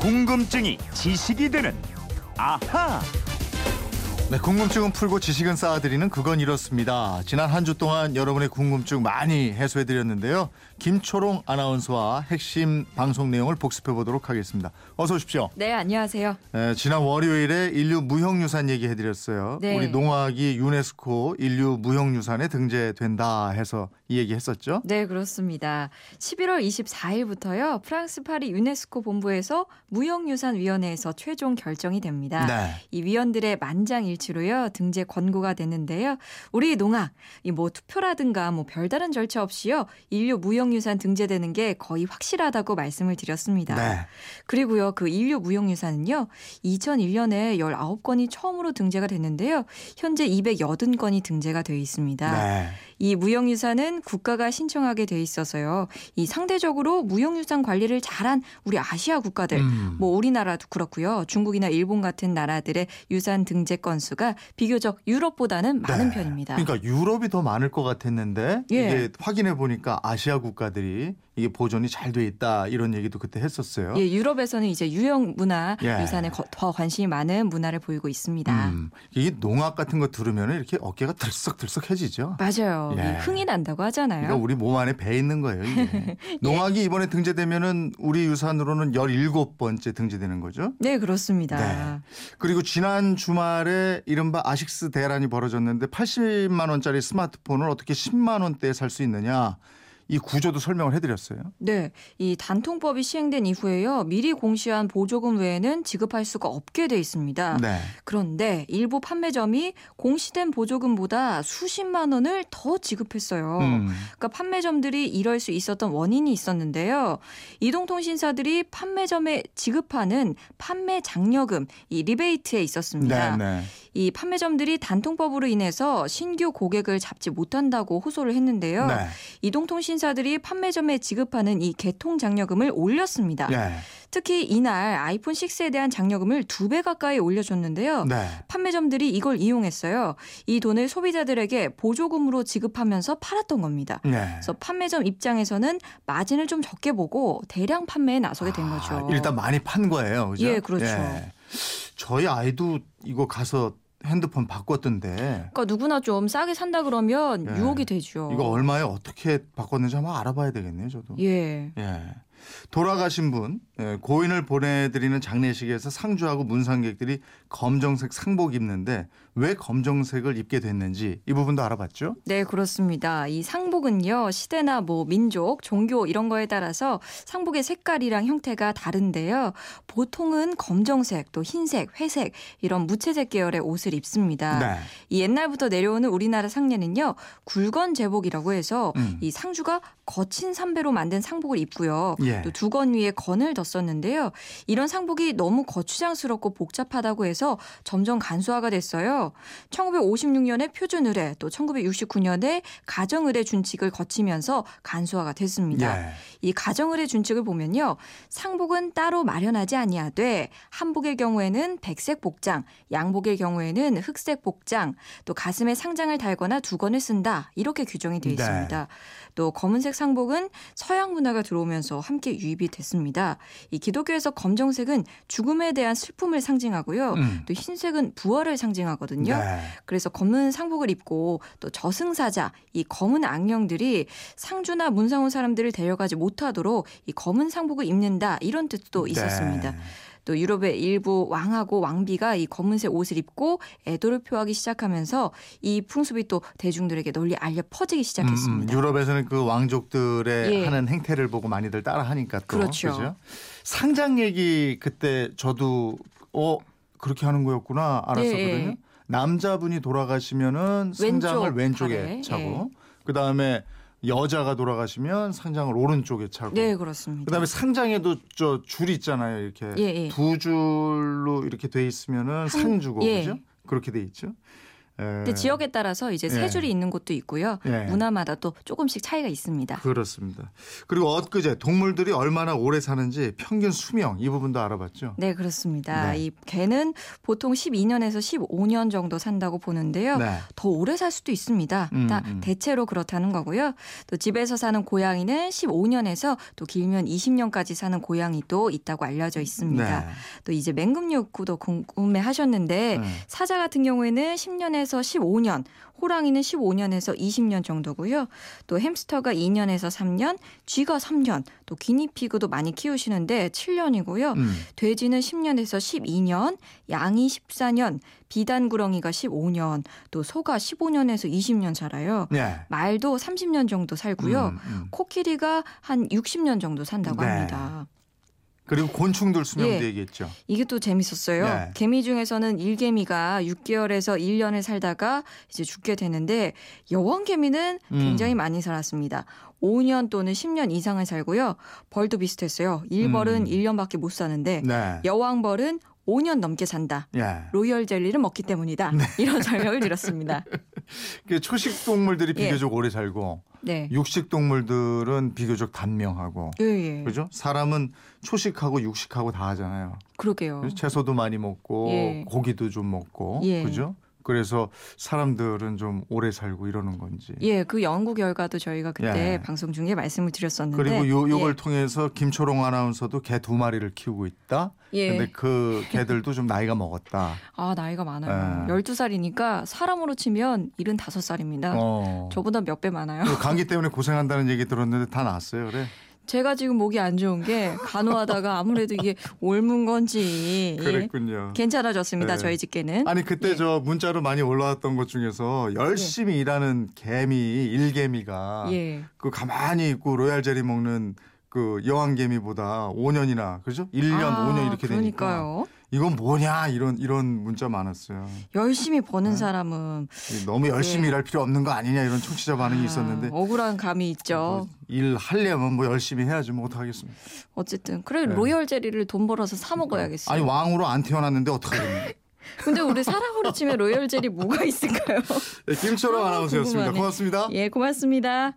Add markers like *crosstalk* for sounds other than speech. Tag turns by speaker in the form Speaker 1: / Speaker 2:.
Speaker 1: 궁금증이 지식이 되는 아하.
Speaker 2: 네, 궁금증은 풀고 지식은 쌓아드리는 그건 이렇습니다. 지난 한 주 동안 여러분의 궁금증 많이 해소해드렸는데요. 김초롱 아나운서와 핵심 방송 내용을 복습해 보도록 하겠습니다. 어서 오십시오.
Speaker 3: 네, 안녕하세요.
Speaker 2: 에, 지난 월요일에 인류 무형유산 얘기해드렸어요.
Speaker 3: 네.
Speaker 2: 우리 농악이 유네스코 인류 무형유산에 등재된다 해서 이 얘기했었죠.
Speaker 3: 네, 그렇습니다. 11월 24일부터요. 프랑스 파리 유네스코 본부에서 무형유산위원회에서 최종 결정이 됩니다.
Speaker 2: 네.
Speaker 3: 이 위원들의 만장일 치로요 등재 권고가 되는데요. 우리 농악 이 뭐 투표라든가 뭐 별다른 절차 없이요 인류 무형유산 등재되는 게 거의 확실하다고 말씀을 드렸습니다.
Speaker 2: 네.
Speaker 3: 그리고요 그 인류 무형유산은요 2001년에 19건이 처음으로 등재가 됐는데요 현재 280건이 등재가 되어 있습니다.
Speaker 2: 네.
Speaker 3: 이 무형유산은 국가가 신청하게 돼 있어서요. 이 상대적으로 무형유산 관리를 잘한 우리 아시아 국가들,
Speaker 2: 음.
Speaker 3: 뭐 우리나라도 그렇고요. 중국이나 일본 같은 나라들의 유산 등재 건수 가 비교적 유럽보다는 많은
Speaker 2: 네.
Speaker 3: 편입니다.
Speaker 2: 그러니까 유럽이 더 많을 것 같았는데
Speaker 3: 예.
Speaker 2: 이게 확인해 보니까 아시아 국가들이 이게 보존이 잘 돼 있다 이런 얘기도 그때 했었어요.
Speaker 3: 예, 유럽에서는 이제 유형 문화
Speaker 2: 예.
Speaker 3: 유산에 거- 더 관심이 많은 문화를 보이고 있습니다.
Speaker 2: 음, 이게 농악 같은 거 들으면 이렇게 어깨가 들썩들썩해지죠.
Speaker 3: 맞아요.
Speaker 2: 예.
Speaker 3: 이 흥이 난다고 하잖아요.
Speaker 2: 그러니까 우리 몸 안에 배 있는 거예요. 이게. *laughs* 농악이 이번에 등재되면은 우리 유산으로는 17번째 등재되는 거죠.
Speaker 3: 네, 그렇습니다.
Speaker 2: 네. 그리고 지난 주말에 이른바 아식스 대란이 벌어졌는데 80만 원짜리 스마트폰을 어떻게 10만 원대에 살 수 있느냐 이 구조도 설명을 해드렸어요.
Speaker 3: 네, 이 단통법이 시행된 이후에요. 미리 공시한 보조금 외에는 지급할 수가 없게 돼 있습니다.
Speaker 2: 네.
Speaker 3: 그런데 일부 판매점이 공시된 보조금보다 수십만 원을 더 지급했어요.
Speaker 2: 음.
Speaker 3: 그러니까 판매점들이 이럴 수 있었던 원인이 있었는데요. 이동통신사들이 판매점에 지급하는 판매 장려금, 이 리베이트에 있었습니다.
Speaker 2: 네, 네.
Speaker 3: 이 판매점들이 단통법으로 인해서 신규 고객을 잡지 못한다고 호소를 했는데요.
Speaker 2: 네.
Speaker 3: 이동통신사들이 판매점에 지급하는 이 개통 장려금을 올렸습니다.
Speaker 2: 네.
Speaker 3: 특히 이날 아이폰 6에 대한 장려금을 두 배 가까이 올려줬는데요.
Speaker 2: 네.
Speaker 3: 판매점들이 이걸 이용했어요. 이 돈을 소비자들에게 보조금으로 지급하면서 팔았던 겁니다.
Speaker 2: 네.
Speaker 3: 그래서 판매점 입장에서는 마진을 좀 적게 보고 대량 판매에 나서게 된 거죠.
Speaker 2: 아, 일단 많이 판 거예요. 그죠?
Speaker 3: 예, 그렇죠.
Speaker 2: 저희 아이도 이거 가서 핸드폰 바꿨던데
Speaker 3: 그러니까 누구나 좀 싸게 산다 그러면
Speaker 2: 예.
Speaker 3: 유혹이 되죠.
Speaker 2: 이거 얼마에 어떻게 바꿨는지 한번 알아봐야 되겠네요, 저도.
Speaker 3: 예.
Speaker 2: 예. 돌아가신 분 예, 고인을 보내드리는 장례식에서 상주하고 문상객들이 검정색 상복 입는데 왜 검정색을 입게 됐는지 이 부분도 알아봤죠?
Speaker 3: 네, 그렇습니다. 이 상복은요, 시대나 뭐 민족, 종교 이런 거에 따라서 상복의 색깔이랑 형태가 다른데요. 보통은 검정색, 또 흰색, 회색 이런 무채색 계열의 옷을 입습니다.
Speaker 2: 네.
Speaker 3: 이 옛날부터 내려오는 우리나라 상례는요, 굴건 제복이라고 해서
Speaker 2: 음.
Speaker 3: 이 상주가 거친 삼배로 만든 상복을 입고요.
Speaker 2: 예.
Speaker 3: 또 두건 위에 건을 뒀었는데요. 이런 상복이 너무 거추장스럽고 복잡하다고 해서 점점 간소화가 됐어요. 1956년에 표준 의례, 또 1969년에 가정 의례 준칙을 거치면서 간소화가 됐습니다.
Speaker 2: 예.
Speaker 3: 이 가정 의례 준칙을 보면요. 상복은 따로 마련하지 아니하되 한복의 경우에는 백색 복장, 양복의 경우에는 흑색 복장, 또 가슴에 상장을 달거나 두건을 쓴다. 이렇게 규정이 되어
Speaker 2: 네.
Speaker 3: 있습니다. 또 검은색 상복은 서양 문화가 들어오면서 함께 유입이 됐습니다. 이 기독교에서 검정색은 죽음에 대한 슬픔을 상징하고요.
Speaker 2: 음.
Speaker 3: 또 흰색은 부활을 상징하거든요.
Speaker 2: 네.
Speaker 3: 그래서 검은 상복을 입고 또 저승사자, 이 검은 악령들이 상주나 문상 온 사람들을 데려가지 못하도록 이 검은 상복을 입는다 이런 뜻도 있었습니다.
Speaker 2: 네.
Speaker 3: 또 유럽의 일부 왕하고 왕비가 이 검은색 옷을 입고 애도를 표하기 시작하면서 이 풍습이 또 대중들에게 널리 알려 퍼지기 시작했습니다.
Speaker 2: 음, 유럽에서는 그 왕족들의
Speaker 3: 예.
Speaker 2: 하는 행태를 보고 많이들 따라하니까 또
Speaker 3: 그렇죠.
Speaker 2: 그죠? 상장 얘기 그때 저도 어 그렇게 하는 거였구나 알았었거든요.
Speaker 3: 예.
Speaker 2: 남자분이 돌아가시면은 상장을
Speaker 3: 왼쪽
Speaker 2: 왼쪽에 차고
Speaker 3: 예.
Speaker 2: 그 다음에 여자가 돌아가시면 상장을 오른쪽에 차고
Speaker 3: 네, 그렇습니다.
Speaker 2: 그다음에 상장에도 저줄 있잖아요. 이렇게
Speaker 3: 예, 예.
Speaker 2: 두 줄로 이렇게 돼 있으면은 상 주고
Speaker 3: 예.
Speaker 2: 그죠? 그렇게 돼 있죠.
Speaker 3: 근데 지역에 따라서 이제 세
Speaker 2: 예.
Speaker 3: 줄이 있는 곳도 있고요.
Speaker 2: 예.
Speaker 3: 문화마다 또 조금씩 차이가 있습니다.
Speaker 2: 그렇습니다. 그리고 엊그제 동물들이 얼마나 오래 사는지 평균 수명 이 부분도 알아봤죠.
Speaker 3: 네, 그렇습니다.
Speaker 2: 네.
Speaker 3: 이 개는 보통 12년에서 15년 정도 산다고 보는데요.
Speaker 2: 네.
Speaker 3: 더 오래 살 수도 있습니다.
Speaker 2: 음,
Speaker 3: 다
Speaker 2: 음.
Speaker 3: 대체로 그렇다는 거고요. 또 집에서 사는 고양이는 15년에서 또 길면 20년까지 사는 고양이도 있다고 알려져 있습니다.
Speaker 2: 네.
Speaker 3: 또 이제 맹금육구도 궁금해 하셨는데
Speaker 2: 네.
Speaker 3: 사자 같은 경우에는 10년에서 15년, 호랑이는 15년에서 20년 정도고요. 또 햄스터가 2년에서 3년, 쥐가 3년, 또 기니피그도 많이 키우시는데 7년이고요.
Speaker 2: 음.
Speaker 3: 돼지는 10년에서 12년, 양이 14년, 비단구렁이가 15년, 또 소가 15년에서 20년 살아요.
Speaker 2: 네.
Speaker 3: 말도 30년 정도 살고요.
Speaker 2: 음, 음.
Speaker 3: 코끼리가 한 60년 정도 산다고
Speaker 2: 네.
Speaker 3: 합니다.
Speaker 2: 그리고 곤충들 수명도
Speaker 3: 예.
Speaker 2: 얘기했죠.
Speaker 3: 이게 또 재밌었어요.
Speaker 2: 네.
Speaker 3: 개미 중에서는 일개미가 6개월에서 1년을 살다가 이제 죽게 되는데 여왕개미는
Speaker 2: 음.
Speaker 3: 굉장히 많이 살았습니다. 5년 또는 10년 이상을 살고요. 벌도 비슷했어요. 일벌은
Speaker 2: 음.
Speaker 3: 1년밖에 못 사는데
Speaker 2: 네.
Speaker 3: 여왕벌은 5년 넘게 산다.
Speaker 2: 예.
Speaker 3: 로열 젤리를 먹기 때문이다.
Speaker 2: 네.
Speaker 3: 이런 설명을 드렸습니다. *laughs*
Speaker 2: 그 초식 동물들이
Speaker 3: 예.
Speaker 2: 비교적 오래 살고
Speaker 3: 네.
Speaker 2: 육식 동물들은 비교적 단명하고
Speaker 3: 예, 예.
Speaker 2: 그죠? 사람은 초식하고 육식하고 다 하잖아요.
Speaker 3: 그러게요.
Speaker 2: 채소도 많이 먹고
Speaker 3: 예.
Speaker 2: 고기도 좀 먹고
Speaker 3: 예.
Speaker 2: 그죠? 그래서 사람들은 좀 오래 살고 이러는 건지.
Speaker 3: 예, 그 연구 결과도 저희가 그때
Speaker 2: 예.
Speaker 3: 방송 중에 말씀을 드렸었는데
Speaker 2: 그리고 요 요걸
Speaker 3: 예.
Speaker 2: 통해서 김초롱 아나운서도 개 두 마리를 키우고 있다.
Speaker 3: 예.
Speaker 2: 근데 그 개들도 좀 나이가 먹었다.
Speaker 3: 아, 나이가 많아요.
Speaker 2: 예.
Speaker 3: 12살이니까 사람으로 치면 75살입니다.
Speaker 2: 어.
Speaker 3: 저보다 몇 배 많아요.
Speaker 2: 그 감기 때문에 고생한다는 얘기 들었는데 다 나았어요, 그래?
Speaker 3: 제가 지금 목이 안 좋은 게 간호하다가 아무래도 이게 옮은 건지
Speaker 2: 그랬군요.
Speaker 3: 괜찮아졌습니다.
Speaker 2: 네.
Speaker 3: 저희 집게는.
Speaker 2: 아니 그때
Speaker 3: 예.
Speaker 2: 저 문자로 많이 올라왔던 것 중에서 열심히 일하는 개미 일개미가
Speaker 3: 예.
Speaker 2: 그 가만히 있고 로얄 제리 먹는 그 여왕 개미보다 5년이나 그죠? 1년,
Speaker 3: 아,
Speaker 2: 5년 이렇게 되니까
Speaker 3: 그러니까요.
Speaker 2: 이건 뭐냐 이런 이런 문자 많았어요.
Speaker 3: 열심히 버는
Speaker 2: 네.
Speaker 3: 사람은
Speaker 2: 너무 열심히
Speaker 3: 예.
Speaker 2: 일할 필요 없는 거 아니냐 이런 청취자 반응이
Speaker 3: 아,
Speaker 2: 있었는데
Speaker 3: 억울한 감이 있죠.
Speaker 2: 뭐일 하려면 뭐 열심히 해야지 뭐 어떡하겠습니다.
Speaker 3: 어쨌든 그래
Speaker 2: 네.
Speaker 3: 로열 제리를 돈 벌어서 사 먹어야겠어요.
Speaker 2: 아니 왕으로 안 태어났는데 어떡하겠냐. *laughs*
Speaker 3: 근데 우리 사람으로 치면 로열 젤리 뭐가 있을까요?
Speaker 2: 네, 김철호
Speaker 3: 아,
Speaker 2: 아나운서였습니다. 고맙습니다.
Speaker 3: 예, 고맙습니다.